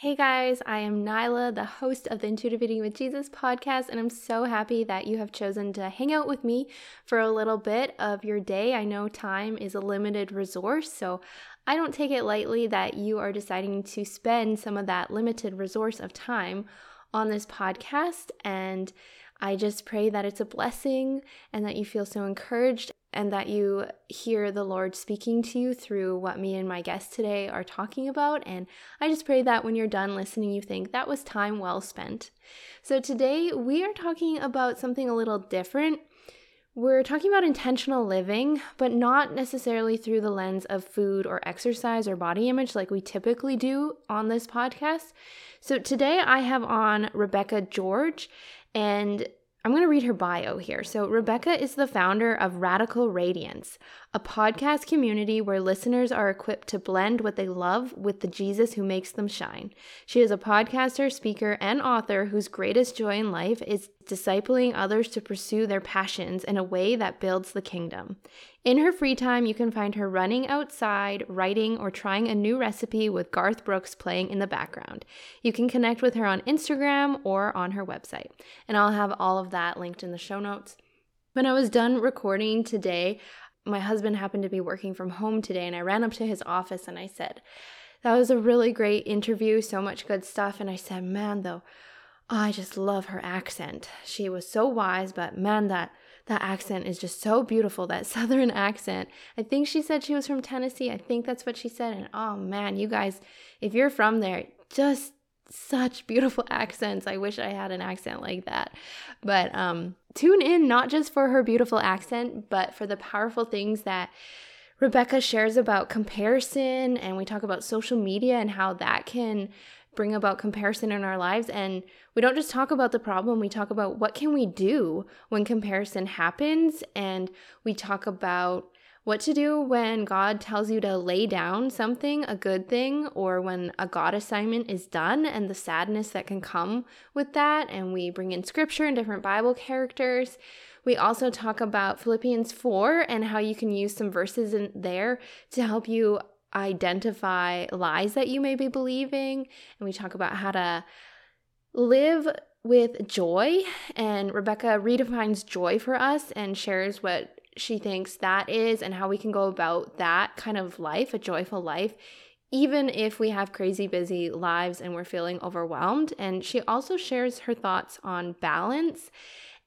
Hey guys, I am Nyla, the host of the Intuitive Eating with Jesus podcast, and I'm so happy that you have chosen to hang out with me for a little bit of your day. I know time is a limited resource, so I don't take it lightly that you are deciding to spend some of that limited resource of time on this podcast. And I just pray that it's a blessing and that you feel so encouraged and that you hear the Lord speaking to you through what me and my guest today are talking about. And I just pray that when you're done listening, you think that was time well spent. So today we are talking about something a little different. We're talking about intentional living, but not necessarily through the lens of food or exercise or body image like we typically do on this podcast. So today I have on Rebecca George, and I'm going to read her bio here. So, Rebecca is the founder of Radical Radiance, a podcast community where listeners are equipped to blend what they love with the Jesus who makes them shine. She is a podcaster, speaker, and author whose greatest joy in life is discipling others to pursue their passions in a way that builds the kingdom. In her free time, you can find her running outside, writing, or trying a new recipe with Garth Brooks playing in the background. You can connect with her on Instagram or on her website. And I'll have all of that linked in the show notes. When I was done recording today, my husband happened to be working from home today, and I ran up to his office and I said, That was a really great interview, so much good stuff. And I said, Man, though, I just love her accent. She was so wise, but man, that that accent is just so beautiful, that southern accent. I think she said she was from Tennessee. I think that's what she said. And oh man, you guys, if you're from there, just such beautiful accents. I wish I had an accent like that. But um tune in not just for her beautiful accent, but for the powerful things that Rebecca shares about comparison and we talk about social media and how that can bring about comparison in our lives and we don't just talk about the problem we talk about what can we do when comparison happens and we talk about what to do when God tells you to lay down something, a good thing, or when a God assignment is done and the sadness that can come with that. And we bring in scripture and different Bible characters. We also talk about Philippians 4 and how you can use some verses in there to help you identify lies that you may be believing. And we talk about how to live with joy. And Rebecca redefines joy for us and shares what she thinks that is and how we can go about that kind of life, a joyful life, even if we have crazy busy lives and we're feeling overwhelmed. And she also shares her thoughts on balance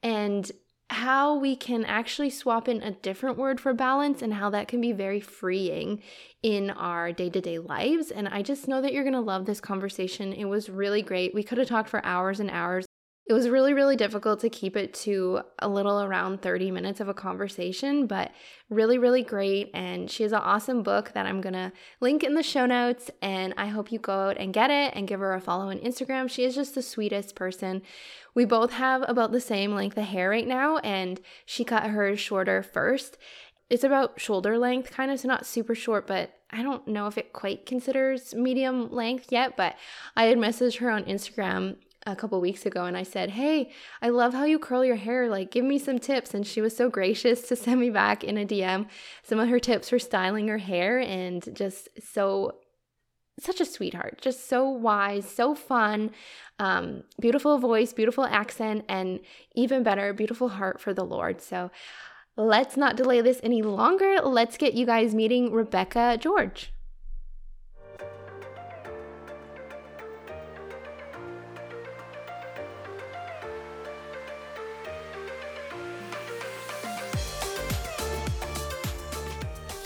and how we can actually swap in a different word for balance and how that can be very freeing in our day to day lives. And I just know that you're going to love this conversation. It was really great. We could have talked for hours and hours. It was really, really difficult to keep it to a little around 30 minutes of a conversation, but really, really great. And she has an awesome book that I'm going to link in the show notes. And I hope you go out and get it and give her a follow on Instagram. She is just the sweetest person. We both have about the same length of hair right now, and she cut hers shorter first. It's about shoulder length, kind of, so not super short, but I don't know if it quite considers medium length yet. But I had messaged her on Instagram a couple weeks ago and I said, Hey, I love how you curl your hair. Like, give me some tips. And she was so gracious to send me back in a DM some of her tips for styling her hair and just so, such a sweetheart, just so wise, so fun, um, beautiful voice, beautiful accent, and even better, beautiful heart for the Lord. So let's not delay this any longer. Let's get you guys meeting Rebecca George.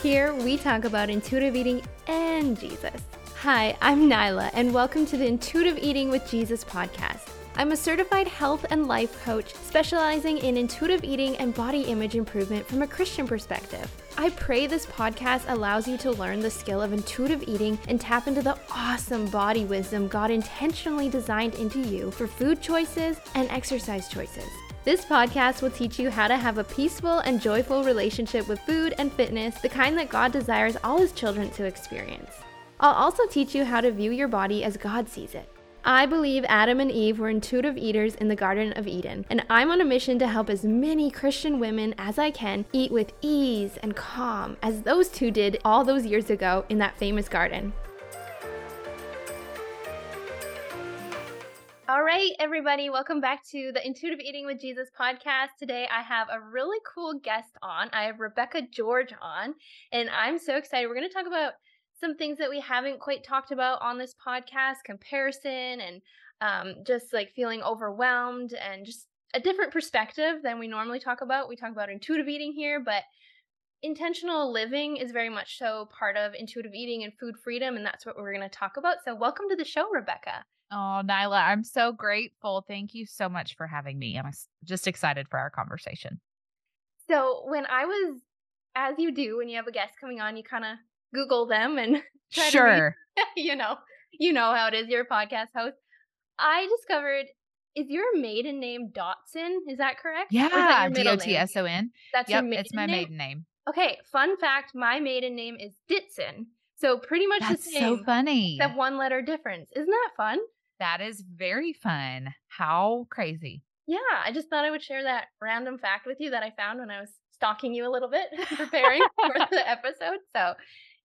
Here we talk about intuitive eating and Jesus. Hi, I'm Nyla, and welcome to the Intuitive Eating with Jesus podcast. I'm a certified health and life coach specializing in intuitive eating and body image improvement from a Christian perspective. I pray this podcast allows you to learn the skill of intuitive eating and tap into the awesome body wisdom God intentionally designed into you for food choices and exercise choices. This podcast will teach you how to have a peaceful and joyful relationship with food and fitness, the kind that God desires all His children to experience. I'll also teach you how to view your body as God sees it. I believe Adam and Eve were intuitive eaters in the Garden of Eden, and I'm on a mission to help as many Christian women as I can eat with ease and calm as those two did all those years ago in that famous garden. All right, everybody, welcome back to the Intuitive Eating with Jesus podcast. Today I have a really cool guest on. I have Rebecca George on, and I'm so excited. We're going to talk about some things that we haven't quite talked about on this podcast comparison and um, just like feeling overwhelmed and just a different perspective than we normally talk about. We talk about intuitive eating here, but intentional living is very much so part of intuitive eating and food freedom, and that's what we're going to talk about. So, welcome to the show, Rebecca. Oh, Nyla, I'm so grateful. Thank you so much for having me. I'm just excited for our conversation. So, when I was, as you do when you have a guest coming on, you kind of Google them and sure, you know, you know how it is. You're a podcast host. I discovered is your maiden name Dotson? Is that correct? Yeah, D O T S O N. That's yep, your maiden it's my name? maiden name. Okay, fun fact: my maiden name is Ditson, so pretty much That's the same. so funny. That one letter difference. Isn't that fun? That is very fun. How crazy. Yeah, I just thought I would share that random fact with you that I found when I was stalking you a little bit, preparing for the episode. So,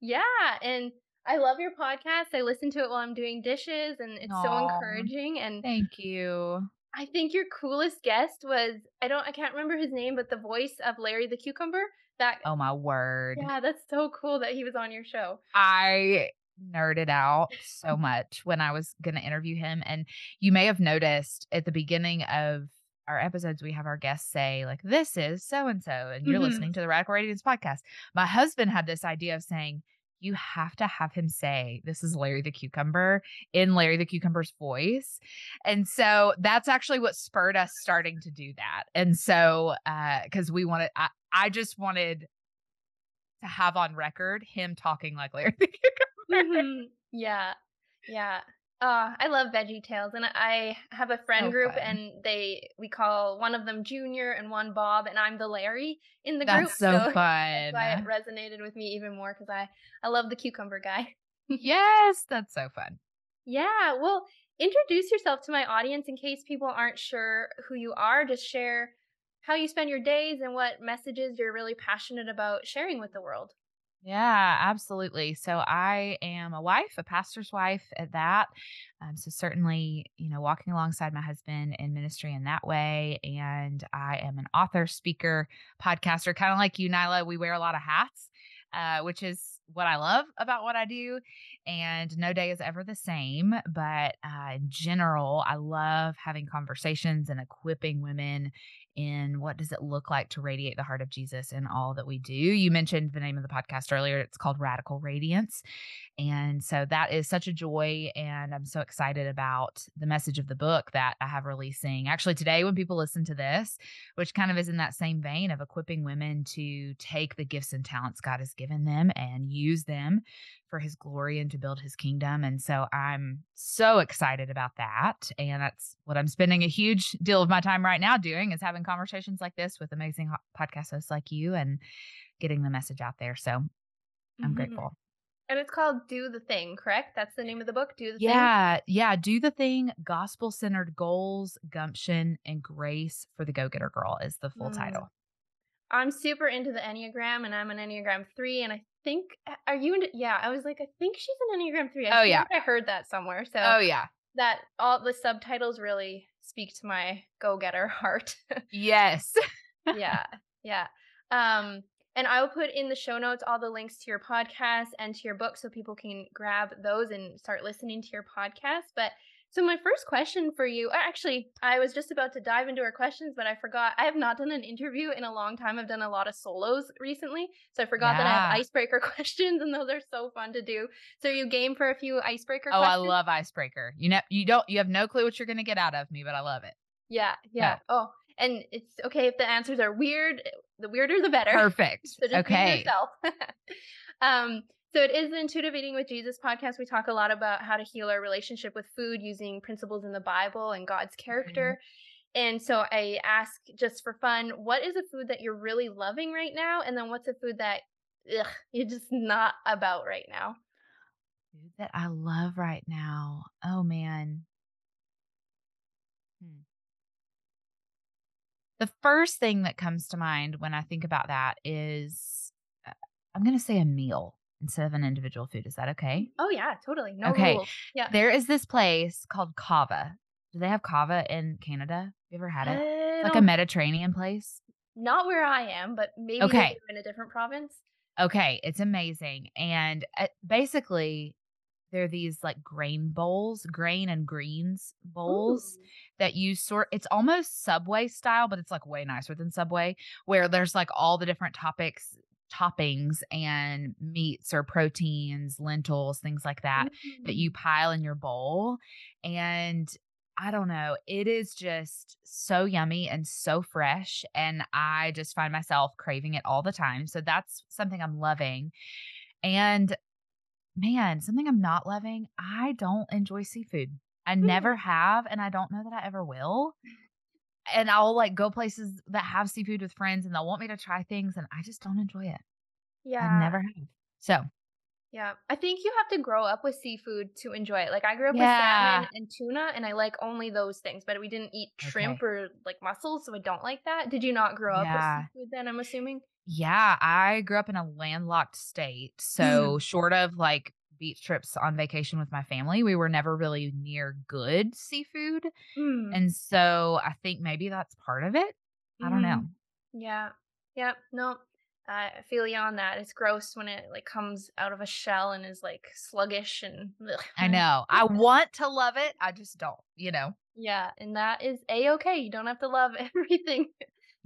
yeah, and I love your podcast. I listen to it while I'm doing dishes, and it's Aww, so encouraging. And thank you. I think your coolest guest was I don't I can't remember his name, but the voice of Larry the Cucumber. That oh my word. Yeah, that's so cool that he was on your show. I nerded out so much when I was going to interview him. And you may have noticed at the beginning of our episodes, we have our guests say, like, this is so and so, and you're mm-hmm. listening to the Radical Radiance podcast. My husband had this idea of saying, you have to have him say, This is Larry the Cucumber in Larry the Cucumber's voice. And so that's actually what spurred us starting to do that. And so, because uh, we wanted, I, I just wanted to have on record him talking like Larry the Cucumber. Mm-hmm. Yeah. Yeah. Uh, I love Veggie Tales, and I have a friend so group, fun. and they we call one of them Junior and one Bob, and I'm the Larry in the that's group. So, so fun. That's why it resonated with me even more because I I love the cucumber guy. yes, that's so fun. Yeah, well, introduce yourself to my audience in case people aren't sure who you are. Just share how you spend your days and what messages you're really passionate about sharing with the world. Yeah, absolutely. So I am a wife, a pastor's wife at that. Um, so certainly, you know, walking alongside my husband in ministry in that way. And I am an author, speaker, podcaster, kind of like you, Nyla. We wear a lot of hats, uh, which is what I love about what I do. And no day is ever the same. But uh, in general, I love having conversations and equipping women in what does it look like to radiate the heart of Jesus in all that we do. You mentioned the name of the podcast earlier. It's called Radical Radiance. And so that is such a joy. And I'm so excited about the message of the book that I have releasing actually today when people listen to this, which kind of is in that same vein of equipping women to take the gifts and talents God has given them and use them for his glory and to build his kingdom. And so I'm so excited about that. And that's what I'm spending a huge deal of my time right now doing is having conversations like this with amazing podcast hosts like you and getting the message out there. So I'm mm-hmm. grateful. And it's called Do the Thing, correct? That's the name of the book, Do the yeah, Thing. Yeah, yeah. Do the Thing, Gospel Centered Goals, Gumption, and Grace for the Go Getter Girl is the full mm. title. I'm super into the Enneagram and I'm an Enneagram 3 and I think are you into yeah, I was like I think she's an Enneagram 3. I oh yeah. I heard that somewhere. So Oh yeah. That all the subtitles really speak to my go-getter heart. yes. yeah. Yeah. Um and I'll put in the show notes all the links to your podcast and to your book so people can grab those and start listening to your podcast. But so my first question for you, actually, I was just about to dive into our questions, but I forgot. I have not done an interview in a long time. I've done a lot of solos recently, so I forgot yeah. that I have icebreaker questions, and those are so fun to do. So you game for a few icebreaker? Oh, questions? I love icebreaker. You know, you don't, you have no clue what you're going to get out of me, but I love it. Yeah, yeah. yeah. Oh, and it's okay if the answers are weird. The weirder, the better. Perfect. so just okay. yourself. um, so it is the Intuitive Eating with Jesus podcast. We talk a lot about how to heal our relationship with food using principles in the Bible and God's character. Mm-hmm. And so I ask just for fun, what is a food that you're really loving right now? And then what's a food that ugh, you're just not about right now? Food that I love right now. Oh man. Hmm. The first thing that comes to mind when I think about that is uh, I'm going to say a meal instead of an individual food. Is that okay? Oh yeah, totally. No okay. rules. Yeah. There is this place called Cava. Do they have Cava in Canada? You ever had it? I Like a Mediterranean place? not where I am, but maybe Okay. in a different province. Okay, it's amazing, and, uh, basically, they're these, like, grain bowls, grain and greens bowls Ooh. that you sort it's almost Subway style, but it's, like, way nicer than Subway, where there's, like, all the different topics toppings and meats or proteins, lentils, things like that, that you Mm. pile in your bowl, and I don't know, it is just so yummy and so fresh, and I just find myself craving it all the time, so that's something I'm loving, and man, something I'm not loving, I don't enjoy seafood. I Mm. never have, and I don't know that I ever will, and I'll, like, go places that have seafood with friends, and they'll want me to try things, and I just don't enjoy it. Yeah. I Yeah. never have. So Yeah, I think you have to grow up with seafood to enjoy it. Like I grew up with salmon and tuna, and I like only those things, but we didn't eat shrimp Okay. or like mussels, so I don't like that. Did you not grow up with seafood then, I'm assuming? Yeah, I grew up in a landlocked state, so short of, like, beach trips on vacation with my family, we were never really near good seafood, Mm. and so I think maybe that's part of it? I don't know. Mhm. Yeah. Yep, no, I feel you on that. It's gross when it, like, comes out of a shell and is, like, sluggish and I know. I want to love it, I just don't, you know? Yeah, and that is A-okay, you don't have to love everything.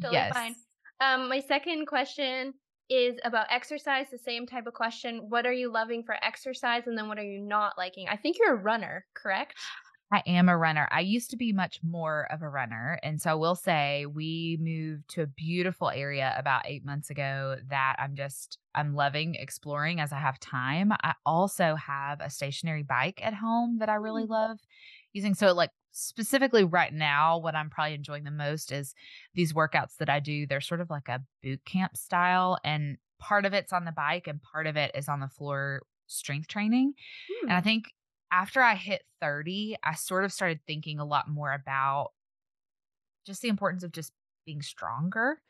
Totally fine. Yes. Um, my second question is about exercise, the same type of question. What are you loving for exercise, and then what are you not liking? I think you're a runner, correct? I am a runner. I used to be much more of a runner, and so I will say we moved to a beautiful area about 8 months ago that I'm just I'm loving exploring as I have time. I also have a stationary bike at home that I really Mm. love using. So, like, specifically right now, what I'm probably enjoying the most is these workouts that I do. They're sort of like a boot camp style, and part of it's on the bike and part of it is on the floor strength training. And I Hmm. think after I hit 30, I sort of started thinking a lot more about just the importance of just being stronger,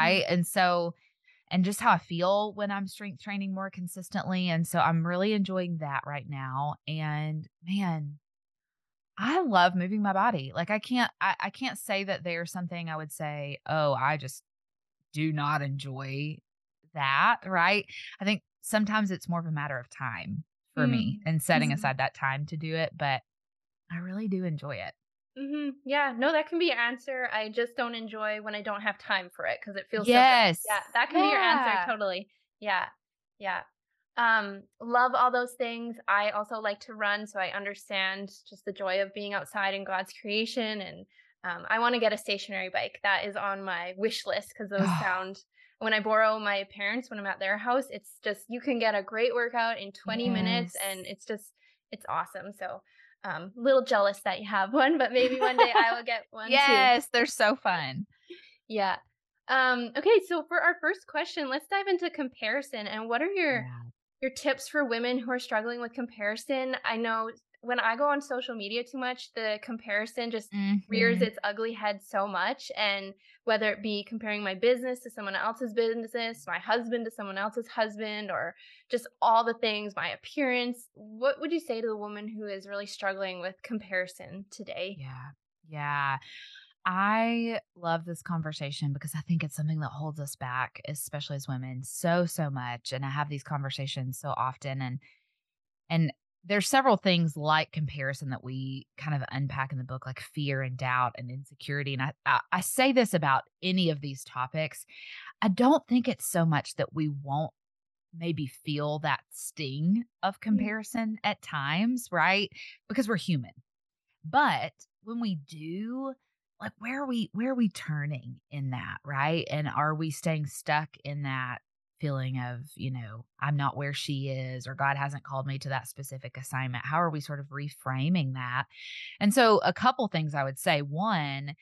Mm. right? And so and just how I feel when I'm strength training more consistently, and so I'm really enjoying that right now, and man, I love moving my body. Like, I can't I I can't say that there's something I would say, "Oh, I just do not enjoy that," right? I think sometimes it's more of a matter of time for me Mm. and setting Mhm. aside that time to do it, but I really do enjoy it. Mhm. Yeah, no, that can be your answer. I just don't enjoy when I don't have time for it because it feels so good. Yes. Yeah, that can be your answer, totally. Yeah. Yeah. Um, love all those things. I also like to run, so I understand just the joy of being outside in God's creation, and, um, I wanna get a stationary bike. That is on my wish list because those sound when I borrow my parents when I'm at their house, it's just you can get a great workout in 20 minutes, and it's just it's awesome. So, um, little jealous that you have one, but maybe one day I will get one too. Yes, they're so fun. Yeah. Um, okay, so for our first question, let's dive into comparison, and what are your Yeah. Your tips for women who are struggling with comparison? I know when I go on social media too much, the comparison just rears Mhm. its ugly head so much, and whether it be comparing my business to someone else's business, my husband to someone else's husband, or just all the things, my appearance, what would you say to the woman who is really struggling with comparison today? Yeah. Yeah. I love this conversation because I think it's something that holds us back, especially as women, so, so much, and I have these conversations so often, and and there's several things like comparison that we kind of unpack in the book, like fear and doubt and insecurity, and I I I say this about any of these topics. I don't think it's so much that we won't maybe feel that sting of Mm. comparison at times, right? Because we're human. But when we do, like, where are we where are we turning in that, right? And are we staying stuck in that feeling of, you know, I'm not where she is or God hasn't called me to that specific assignment? How are we sort of reframing that? And so a couple things I would say. One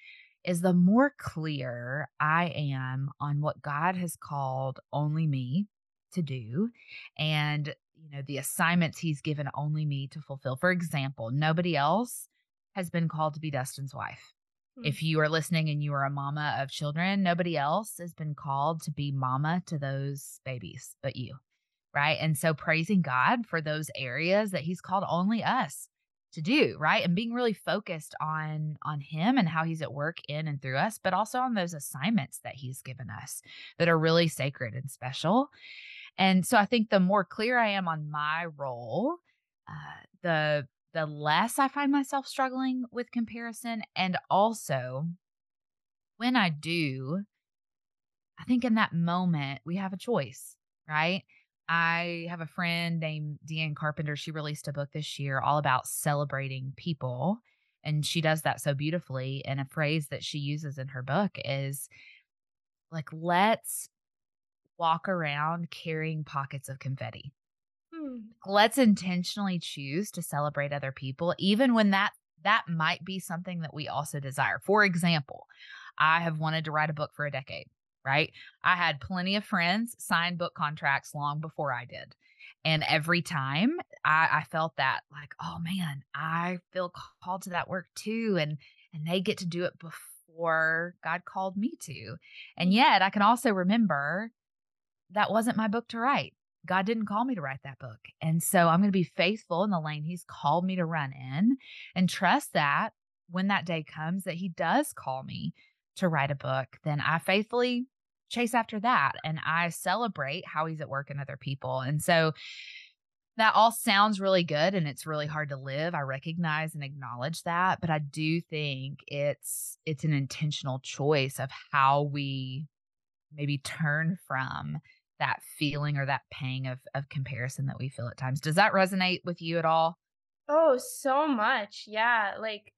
is the more clear I am on what God has called only me to do and, you know, the assignments he's given only me to fulfill. For example, nobody else has been called to be Dustin's wife. If you are listening and you are a mama of children, nobody else has been called to be mama to those babies but you. Right? And so praising God for those areas that he's called only us to do, right? And being really focused on on him and how he's at work in and through us, but also on those assignments that he's given us that are really sacred and special. And so I think the more clear I am on my role, uh, the the less I find myself struggling with comparison and also when I do, I think in that moment we have a choice, right? I have a friend named Deanne Carpenter. She released a book this year all about celebrating people. And she does that so beautifully. And a phrase that she uses in her book is like, let's walk around carrying pockets of confetti. Let's intentionally choose to celebrate other people, even when that that might be something that we also desire. For example, I have wanted to write a book for a decade right? I had plenty of friends sign book contracts long before I did. And every time I, I felt that like, oh man, I feel called to that work too. And and they get to do it before God called me to. And yet I can also remember that wasn't my book to write. God didn't call me to write that book. And so I'm going to be faithful in the lane he's called me to run in and trust that when that day comes that he does call me to write a book, then I faithfully chase after that and I celebrate how he's at work in other people. And so that all sounds really good and it's really hard to live. I recognize and acknowledge that, but I do think it's it's an intentional choice of how we maybe turn from that feeling or that pang of of comparison that we feel at times. Does that resonate with you at all? Oh, so much. Yeah, like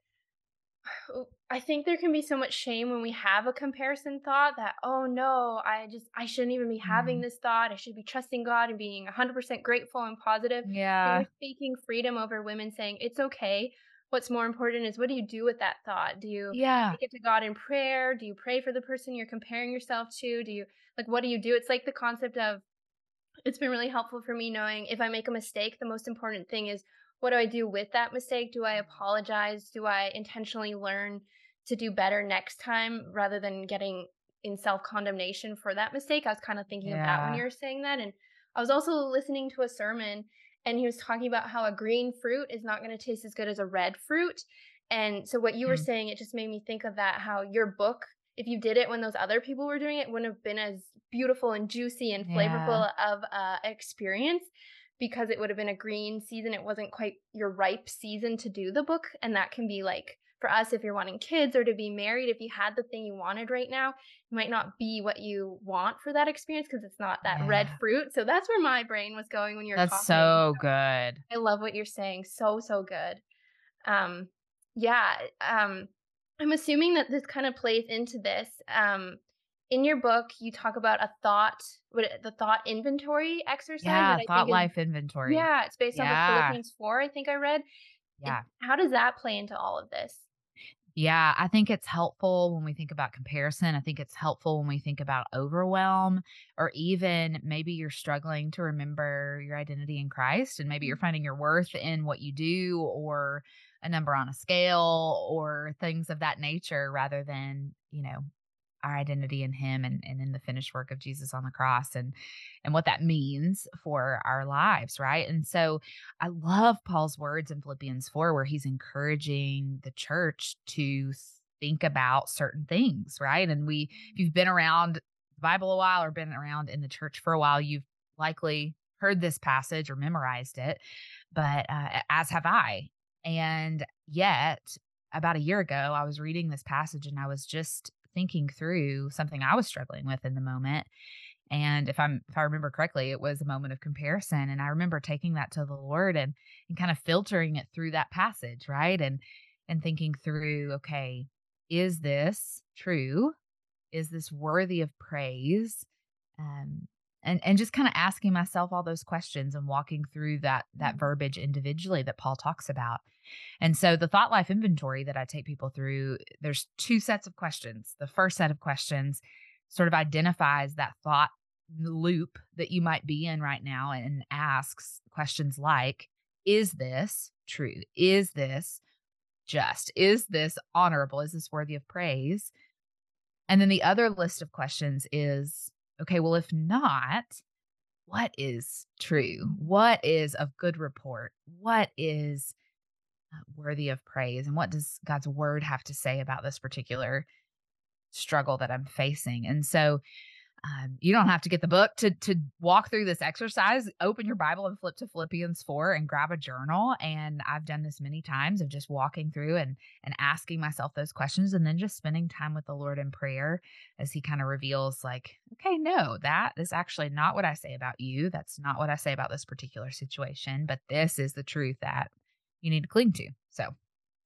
I think there can be so much shame when we have a comparison thought that, oh no, I just, I shouldn't even be having mm. this thought. I should be trusting God and being 100% grateful and positive. Yeah. And speaking freedom over women saying, it's okay. What's more important is what do you do with that thought? Do you yeah. take it to God in prayer? Do you pray for the person you're comparing yourself to? Do you, like, what do you do? It's like the concept of, it's been really helpful for me knowing if I make a mistake, the most important thing is what do I do with that mistake? Do I apologize? Do I intentionally learn to do better next time rather than getting in self condemnation for that mistake? I was kind of thinking yeah. of that when you were saying that. And I was also listening to a sermon and he was talking about how a green fruit is not going to taste as good as a red fruit. And so what you mm. were saying, it just made me think of that how your book, if you did it when those other people were doing it, wouldn't have been as beautiful and juicy and flavorful yeah. of uh, experience because it would have been a green season. It wasn't quite your ripe season to do the book. And that can be like, for us, if you're wanting kids or to be married, if you had the thing you wanted right now, it might not be what you want for that experience because it's not that yeah. red fruit. So that's where my brain was going when you're that's talking. so good. I love what you're saying. So, so good. Um, yeah. Um, I'm assuming that this kind of plays into this. Um, in your book, you talk about a thought, what the thought inventory exercise. Yeah, thought life is, inventory. Yeah, it's based yeah. on the Philippians four. I think I read. Yeah. how does that play into all of this? Yeah, I think it's helpful when we think about comparison. I think it's helpful when we think about overwhelm, or even maybe you're struggling to remember your identity in Christ, and maybe you're mm-hmm. finding your worth in what you do, or a number on a scale, or things of that nature, rather than, you know, our identity in him and, and in the finished work of Jesus on the cross and and what that means for our lives, right? And so I love Paul's words in Philippians 4 where he's encouraging the church to think about certain things, right? And we if you've been around the Bible a while or been around in the church for a while, you've likely heard this passage or memorized it, but uh, as have I. And yet, about a year ago, I was reading this passage and I was just thinking through something I was struggling with in the moment. And if I'm if I remember correctly, it was a moment of comparison. And I remember taking that to the Lord and and kind of filtering it through that passage, right? And and thinking through, okay, is this true? Is this worthy of praise? Um, and and just kind of asking myself all those questions and walking through that that mm-hmm. verbiage individually that Paul talks about. And so the thought life inventory that I take people through, there's two sets of questions. The first set of questions sort of identifies that thought loop that you might be in right now and asks questions like is this true? Is this just? Is this honorable? Is this worthy of praise? And then the other list of questions is okay, well, if not, what is true? What is of good report? What is uh, worthy of praise and what does God's word have to say about this particular struggle that I'm facing. And so um, you don't have to get the book to to walk through this exercise. Open your Bible and flip to Philippians 4 and grab a journal. And I've done this many times of just walking through and and asking myself those questions and then just spending time with the Lord in prayer as he kind of reveals like, okay, no, that is actually not what I say about you. That's not what I say about this particular situation, but this is the truth that you need to cling to. So,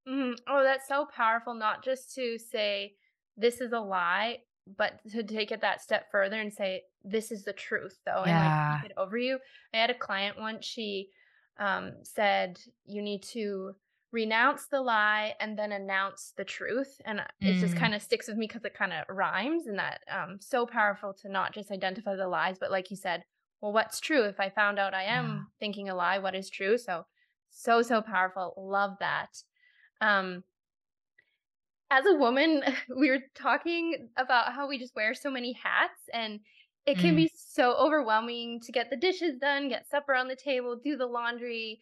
mm-hmm. oh, that's so powerful not just to say this is a lie but to take it that step further and say this is the truth though yeah. and like it over you i had a client once she um, said you need to renounce the lie and then announce the truth and mm. it just mm. kind of sticks with me because it kind of rhymes and that um so powerful to not just identify the lies but like you said well what's true if i found out i am yeah. thinking a lie what is true so so so powerful love that um as a woman, we were talking about how we just wear so many hats and it can mm. be so overwhelming to get the dishes done, get supper on the table, do the laundry.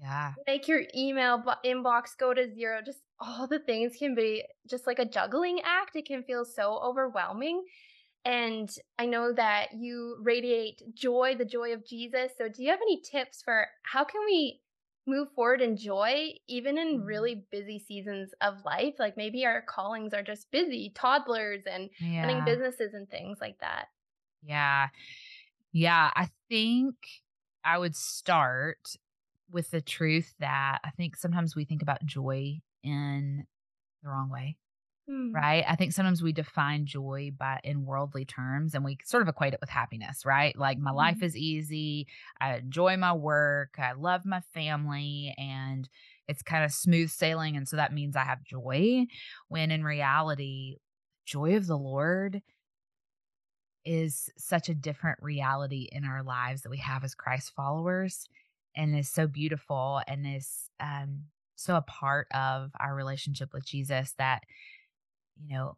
Yeah. Make your email inbox go to zero. Just all the things can be just like a juggling act. It can feel so overwhelming. And I know that you radiate joy, the joy of Jesus. So, do you have any tips for how can we move forward in joy even in mm-hmm. really busy seasons of life like maybe our callings are just busy toddlers and yeah. running businesses and things like that yeah yeah i think i would start with the truth that i think sometimes we think about joy in the wrong way Mm. Right. I think sometimes we define joy by in worldly terms and we sort of equate it with happiness, right? Like my mm. life is easy. I enjoy my work. I love my family and it's kind of smooth sailing. And so that means I have joy. When in reality, joy of the Lord is such a different reality in our lives that we have as Christ followers and is so beautiful and is um, so a part of our relationship with Jesus that you know,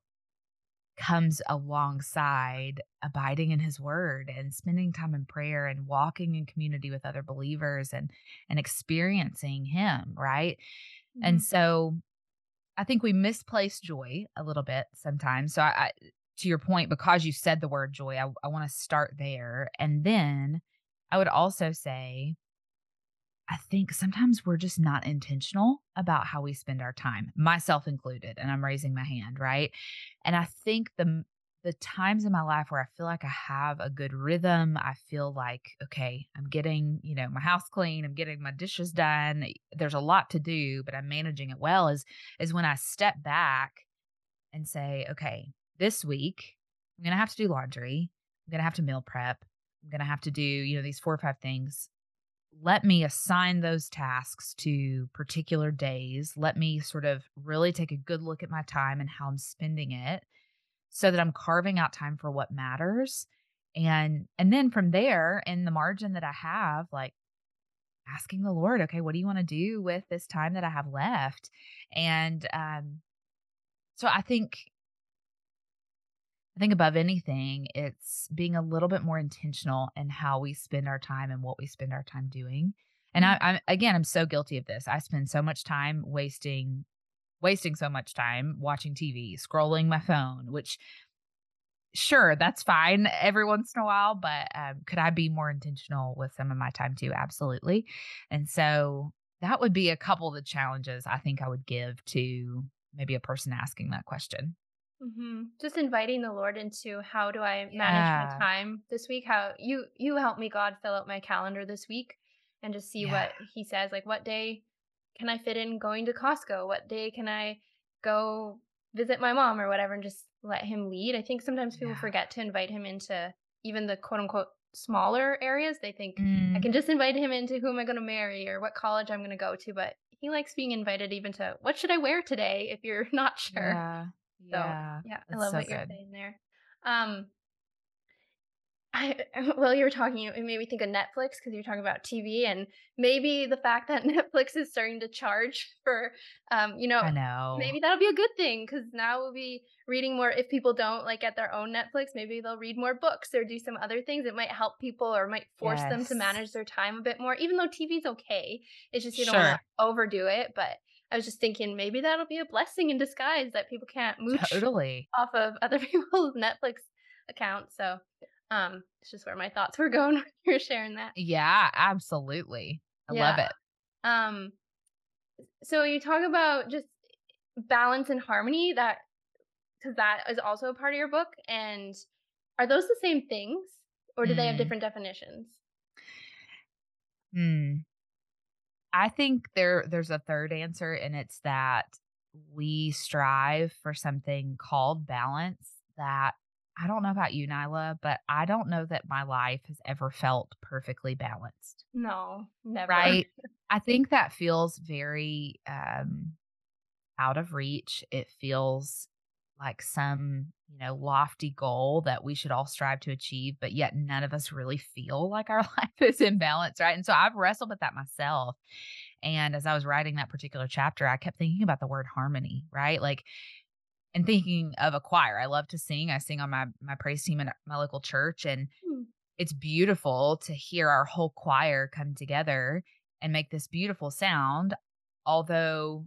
comes alongside abiding in his word and spending time in prayer and walking in community with other believers and and experiencing him right? Mm-hmm. and so i think we misplace joy a little bit sometimes. So I, I to your point because you said the word joy i, I want to start there. And then i would also say I think sometimes we're just not intentional about how we spend our time, myself included, and I'm raising my hand, right? And I think the the times in my life where I feel like I have a good rhythm, I feel like okay, I'm getting, you know, my house clean, I'm getting my dishes done. Eh, there's a lot to do, but I'm managing it well is is when I step back and say, okay, this week I'm going to have to do laundry. I'm going to have to meal prep. I'm going to have to do, you know, these four or five things let me assign those tasks to particular days. Let me sort of really take a good look at my time and how I'm spending it so that I'm carving out time for what matters. And and then from there in the margin that I have like asking the Lord, okay, what do you want to do with this time that I have left? And um so I think I think above anything, it's being a little bit more intentional in how we spend our time and what we spend our time doing. And I, I'm again, I'm so guilty of this. I spend so much time wasting, wasting so much time watching TV, scrolling my phone. Which, sure, that's fine every once in a while, but um, could I be more intentional with some of my time too? Absolutely. And so that would be a couple of the challenges I think I would give to maybe a person asking that question. Mm-hmm. Just inviting the Lord into how do I manage yeah. my time this week? How you you help me, God, fill out my calendar this week, and just see yeah. what He says. Like, what day can I fit in going to Costco? What day can I go visit my mom or whatever, and just let Him lead? I think sometimes people yeah. forget to invite Him into even the quote unquote smaller areas. They think mm. I can just invite Him into who am I going to marry or what college I'm going to go to, but He likes being invited even to what should I wear today if you're not sure. Yeah. So yeah, I love so what you're saying there. Um, I well, you were talking, it made me think of Netflix because you're talking about TV and maybe the fact that Netflix is starting to charge for, um, you know, I know. maybe that'll be a good thing because now we'll be reading more. If people don't like get their own Netflix, maybe they'll read more books or do some other things. It might help people or might force them to manage their time a bit more. Even though TV's okay, it's just you don't want to overdo it. But I was just thinking maybe that'll be a blessing in disguise that people can't mooch Totally. off of other people's Netflix accounts. So, um, it's just where my thoughts were going when you were sharing that. Yeah, absolutely. I love it. Um, so you talk about just balance and harmony that because that is also a part of your book. And are those the same things, or do they have Mm. different definitions? Hmm. I think there there's a third answer, and it's that we strive for something called balance that I don't know about you, Nyla, but I don't know that my life has ever felt perfectly balanced. No, never. Right? I think that feels very um out of reach. It feels like some, you know, lofty goal that we should all strive to achieve, but yet none of us really feel like our life is in balance, right? And so I've wrestled with that myself. And as I was writing that particular chapter, I kept thinking about the word harmony, right? Like and thinking of a choir. I love to sing. I sing on my my praise team at my local church and Hmm. it's beautiful to hear our whole choir come together and make this beautiful sound although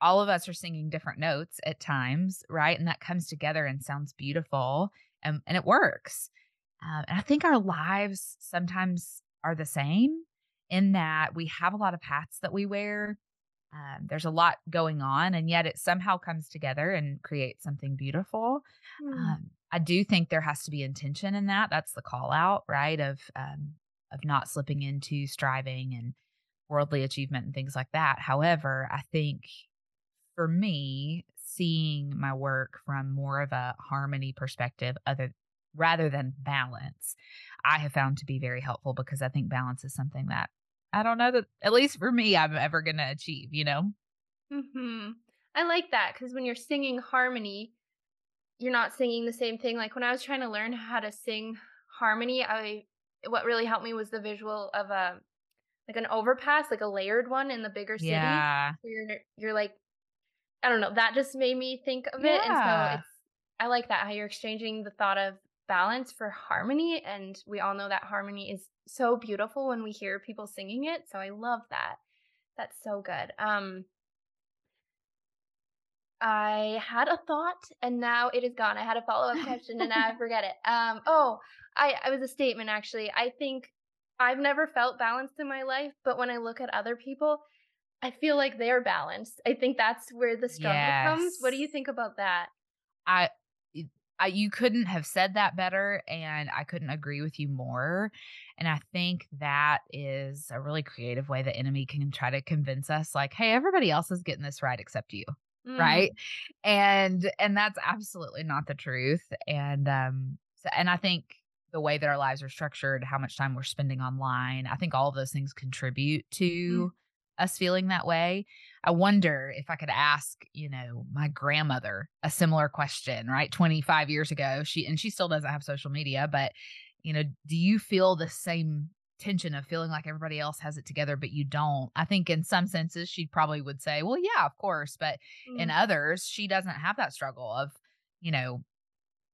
all of us are singing different notes at times right and that comes together and sounds beautiful and, and it works um, and i think our lives sometimes are the same in that we have a lot of hats that we wear um, there's a lot going on and yet it somehow comes together and creates something beautiful Hmm. um, I do think there has to be intention in that. That's the call out, right? Of um, of not slipping into striving and worldly achievement and things like that. However, I think for me, seeing my work from more of a harmony perspective, other rather than balance, I have found to be very helpful because I think balance is something that I don't know that at least for me I'm ever going to achieve. You know? hmm I like that because when you're singing harmony, you're not singing the same thing. Like when I was trying to learn how to sing harmony, I what really helped me was the visual of a like an overpass, like a layered one in the bigger city. Yeah. So you're you're like I don't know, that just made me think of it. And so it's I like that how you're exchanging the thought of balance for harmony and we all know that harmony is so beautiful when we hear people singing it. So I love that. That's so good. Um I had a thought and now it is gone. I had a follow-up question and now I forget it. Um oh, I I was a statement actually. I think I've never felt balanced in my life, but when I look at other people, I feel like they're balanced. I think that's where the struggle comes. What do you think about that? I I you couldn't have said that better, and I couldn't agree with you more, and I think that is a really creative way the enemy can try to convince us, like, "Hey, everybody else is getting this right except you," right? Mm, And and that's absolutely not the truth, and, um, so and I think the way that our lives are structured, how much time we're spending online, I think all of those things contribute mm, to us feeling that way. I wonder if I could ask, you know, my grandmother a similar question, right? 25 years ago. She and she still doesn't have social media, but you know, do you feel the same tension of feeling like everybody else has it together but you don't? I think in some senses she probably would say, "Well, yeah, of course," but in mm. others, she doesn't have that struggle of, you know,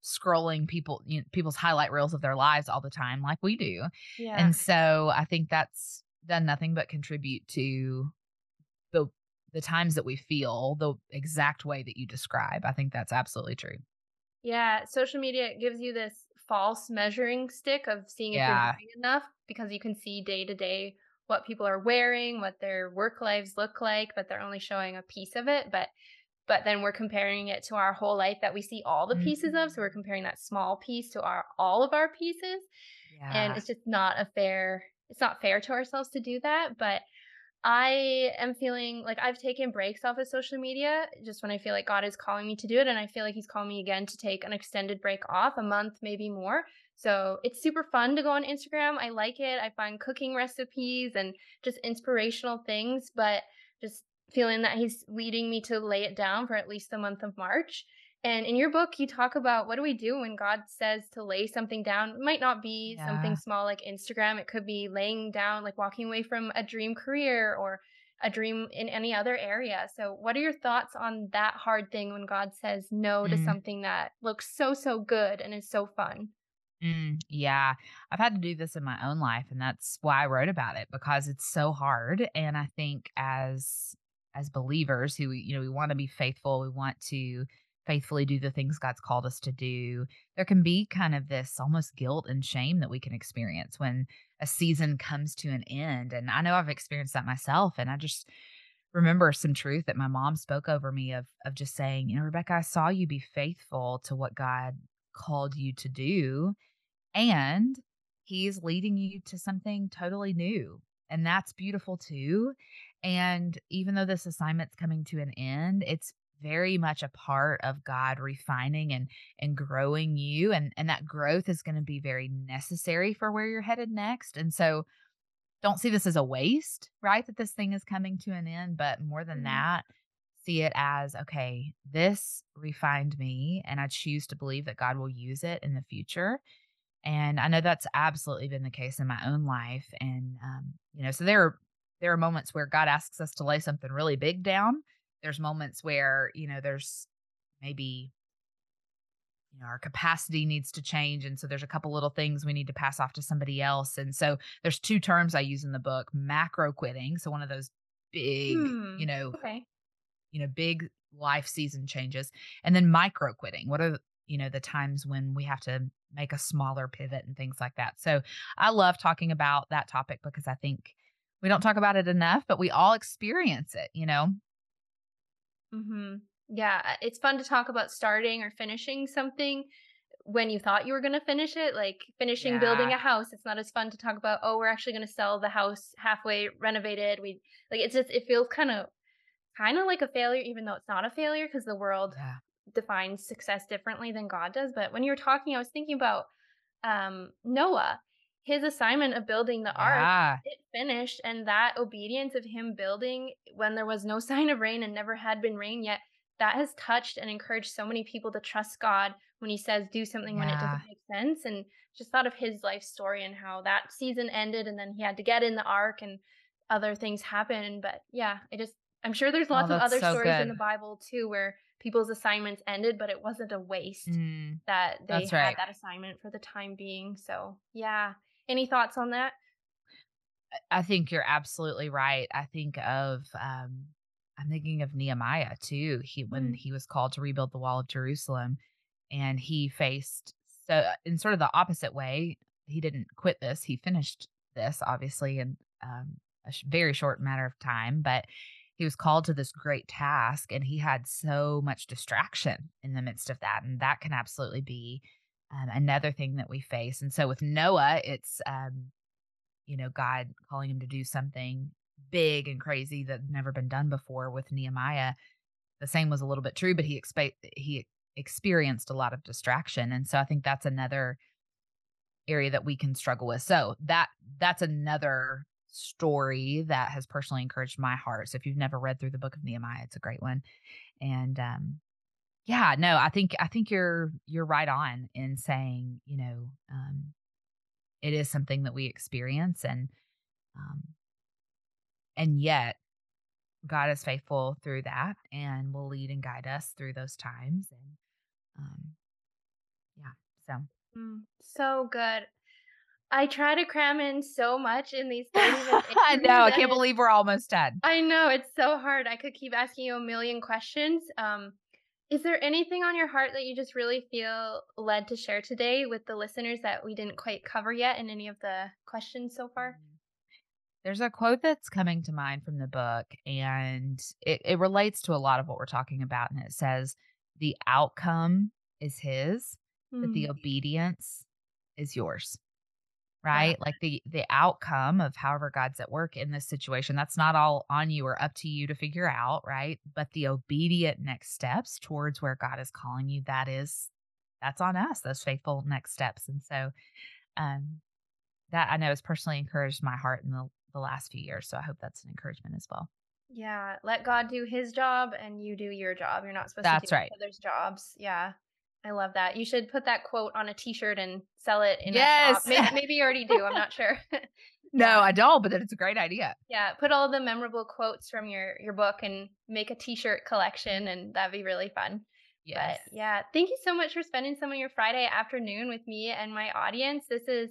scrolling people you know, people's highlight reels of their lives all the time like we do. Yeah. And so I think that's done nothing but contribute to the the times that we feel the exact way that you describe. I think that's absolutely true. Yeah, social media gives you this false measuring stick of seeing if you're doing enough because you can see day to day what people are wearing, what their work lives look like, but they're only showing a piece of it. But but then we're comparing it to our whole life that we see all the pieces of. So we're Mhm. comparing that small piece to our all of our pieces. And it's just not a fair it's not fair to ourselves to do that. But I am feeling like I've taken breaks off of social media just when I feel like God is calling me to do it. And I feel like He's calling me again to take an extended break off, a month, maybe more. So it's super fun to go on Instagram. I like it. I find cooking recipes and just inspirational things, but just feeling that He's leading me to lay it down for at least the month of March. And in your book, you talk about what do we do when God says to lay something down? It might not be something small like Instagram. It could be laying down, like walking away from a dream career or a dream in any other area. So, what are your thoughts on that hard thing when God says no to Mm, something that looks so, so good and is so fun? mm, yeah. I've had to do this in my own life, and that's why I wrote about it because it's so hard. And I think as as believers who, you know, we want to be faithful, we want to faithfully do the things God's called us to do. There can be kind of this almost guilt and shame that we can experience when a season comes to an end. And I know I've experienced that myself. And I just remember some truth that my mom spoke over me of of just saying, you know, Rebecca, I saw you be faithful to what God called you to do and he's leading you to something totally new. And that's beautiful too. And even though this assignment's coming to an end, it's very much a part of God refining and and growing you and and that growth is going to be very necessary for where you're headed next. And so don't see this as a waste, right? That this thing is coming to an end, but more than Mhm. that, see it as okay, this refined me and I choose to believe that God will use it in the future and I know that's absolutely been the case in my own life. And um, you know, so there are there are moments where God asks us to lay something really big down. There's moments where, you know, there's maybe, you know, our capacity needs to change. And so there's a couple little things we need to pass off to somebody else. And so there's two terms I use in the book, macro quitting. So one of those big, Hmm. you know, Okay. you know, big life season changes. And then micro quitting. What are, you know, the times when we have to make a smaller pivot and things like that. So I love talking about that topic because I think we don't talk about it enough, but we all experience it, you know? Mhm. Yeah, it's fun to talk about starting or finishing something when you thought you were gonna finish it, like finishing building a house. It's not as fun to talk about, "Oh, we're actually gonna sell the house halfway renovated." We like, it's just it feels kinda kinda like a failure even though it's not a failure because the world Yeah. defines success differently than God does, but when you were talking, I was thinking about, um, Noah. His assignment of building the ark, Yeah. it finished, and that obedience of him building when there was no sign of rain and never had been rain yet, that has touched and encouraged so many people to trust God when he says do something when it doesn't make sense, and just thought of his life story and how that season ended, and then he had to get in the ark and other things happened, but yeah, I just I'm sure there's Oh, lots of other so stories in the. Bible too where people's assignments ended, but it wasn't a waste Mm, that they had right. that assignment for the time being. So, yeah. Any thoughts on that? I think you're absolutely right. I think of um I'm thinking of Nehemiah too. He when Mm, he was called to rebuild the wall of Jerusalem and he faced so in sort of the opposite way, he didn't quit this. He finished this obviously in um a sh- very short matter of time, but he was called to this great task and he had so much distraction in the midst of that and that can absolutely be um, another thing that we face. And so with Noah, it's um you know, God calling him to do something big and crazy that never been done before with Nehemiah. The same was a little bit true, but he expe- he experienced a lot of distraction. And so I think that's another area that we can struggle with. So that that's another story that has personally encouraged my heart. So if you've never read through the book of Nehemiah, it's a great one. And um yeah, no, I think I think you're you're right on in saying, you know, um it is something that we experience and um And yet, God is faithful through that and will lead and guide us through those times. And um, yeah, so mm, so good. I try to cram in so much in these 30-minute I know. I can't believe we're almost done. I know, it's so hard. I could keep asking you a million questions. Um, is there anything on your heart that you just really feel led to share today with the listeners that we didn't quite cover yet in any of the questions so far? Mhm. There's a quote that's coming to mind from the book, and it, it relates to a lot of what we're talking about. And it says, The outcome is His, but the Mm, obedience is yours. Right? Like the the outcome of however God's at work in this situation, that's not all on you or up to you to figure out, right? But the obedient next steps towards where God is calling you, that is that's on us, those faithful next steps. And so um that I know has personally encouraged my heart in the, the last few years. So I hope that's an encouragement as well. Yeah, let God do his job and you do your job. You're not supposed That's to do right. others' jobs. Yeah. I love that. You should put that quote on a t-shirt and sell it in yes. a shop. Maybe, maybe you already do. I'm not sure. no. I don't, but it's a great idea. Yeah, put all the memorable quotes from your your book and make a t-shirt collection and that'd be really fun. Yes. But yeah, thank you so much for spending some of your Friday afternoon with me and my audience. This is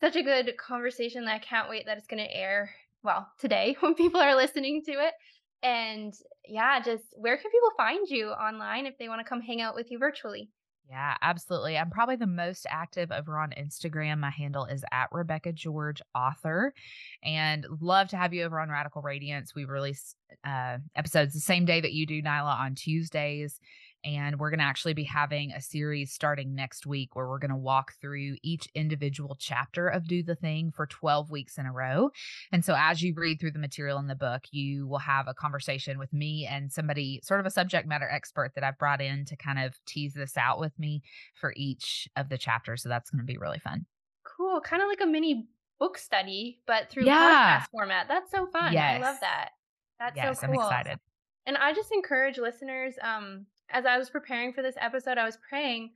such a good conversation that I can't wait that it's going to air well today when people are listening to it. And yeah, just where can people find you online if they want to come hang out with you virtually? Yeah, absolutely. I'm probably the most active over on Instagram. My handle is at Rebecca George Author, and love to have you over on Radical Radiance. We release uh, episodes the same day that you do, Nyla, on Tuesdays. And we're going to actually be having a series starting next week where we're going to walk through each individual chapter of Do the Thing for 12 weeks in a row. And so as you read through the material in the book, you will have a conversation with me and somebody, sort of a subject matter expert that I've brought in to kind of tease this out with me for each of the chapters. So that's going to be really fun. Cool. Kind of like a mini book study, but through yeah. podcast format. That's so fun. Yes. I love that. That's yes, so cool. I'm excited. And I just encourage listeners, um, as I was preparing for this episode, I was praying,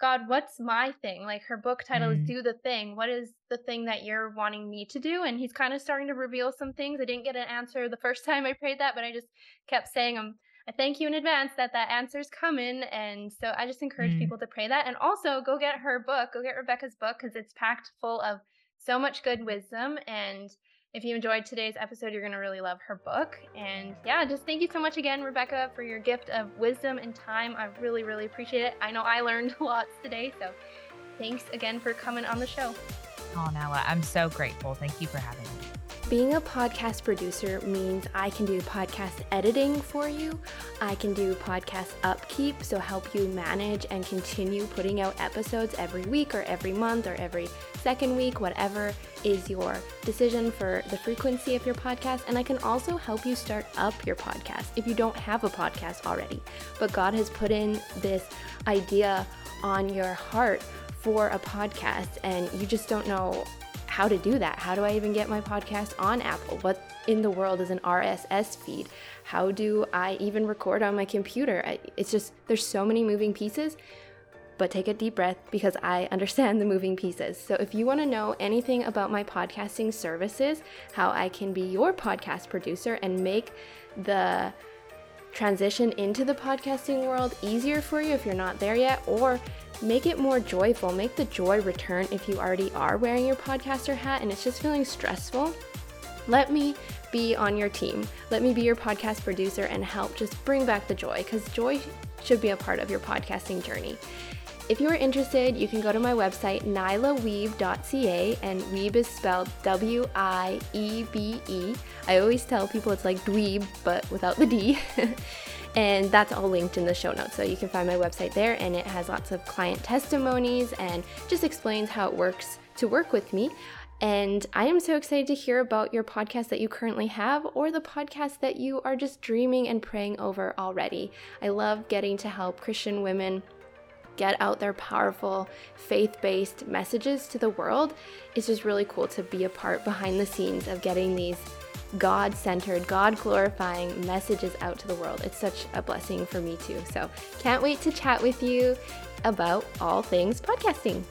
God, what's my thing? Like her book title mm. is Do the Thing. What is the thing that you're wanting me to do? And he's kind of starting to reveal some things. I didn't get an answer the first time I prayed that, but I just kept saying, um, I thank you in advance that that answer's coming. And so I just encourage mm. people to pray that. And also go get her book, go get Rebecca's book because it's packed full of so much good wisdom and if you enjoyed today's episode, you're going to really love her book. And yeah, just thank you so much again, Rebecca, for your gift of wisdom and time. I really, really appreciate it. I know I learned lots today. So thanks again for coming on the show. Oh, Nyla, I'm so grateful. Thank you for having me. Being a podcast producer means I can do podcast editing for you. I can do podcast upkeep, so help you manage and continue putting out episodes every week or every month or every second week, whatever is your decision for the frequency of your podcast. And I can also help you start up your podcast if you don't have a podcast already. But God has put in this idea on your heart for a podcast, and you just don't know how to do that. How do I even get my podcast on Apple? What in the world is an RSS feed? How do I even record on my computer? I, it's just, there's so many moving pieces. But take a deep breath because I understand the moving pieces. So, if you want to know anything about my podcasting services, how I can be your podcast producer and make the transition into the podcasting world easier for you if you're not there yet, or make it more joyful. Make the joy return if you already are wearing your podcaster hat and it's just feeling stressful. Let me be on your team. Let me be your podcast producer and help just bring back the joy because joy should be a part of your podcasting journey. If you are interested, you can go to my website, nylawiebe.ca, and Wiebe is spelled W I E B E. I always tell people it's like dweeb, but without the D. and that's all linked in the show notes. So you can find my website there, and it has lots of client testimonies and just explains how it works to work with me. And I am so excited to hear about your podcast that you currently have or the podcast that you are just dreaming and praying over already. I love getting to help Christian women get out their powerful faith based messages to the world, it's just really cool to be a part behind the scenes of getting these God centered, God glorifying messages out to the world. It's such a blessing for me too. So, can't wait to chat with you about all things podcasting.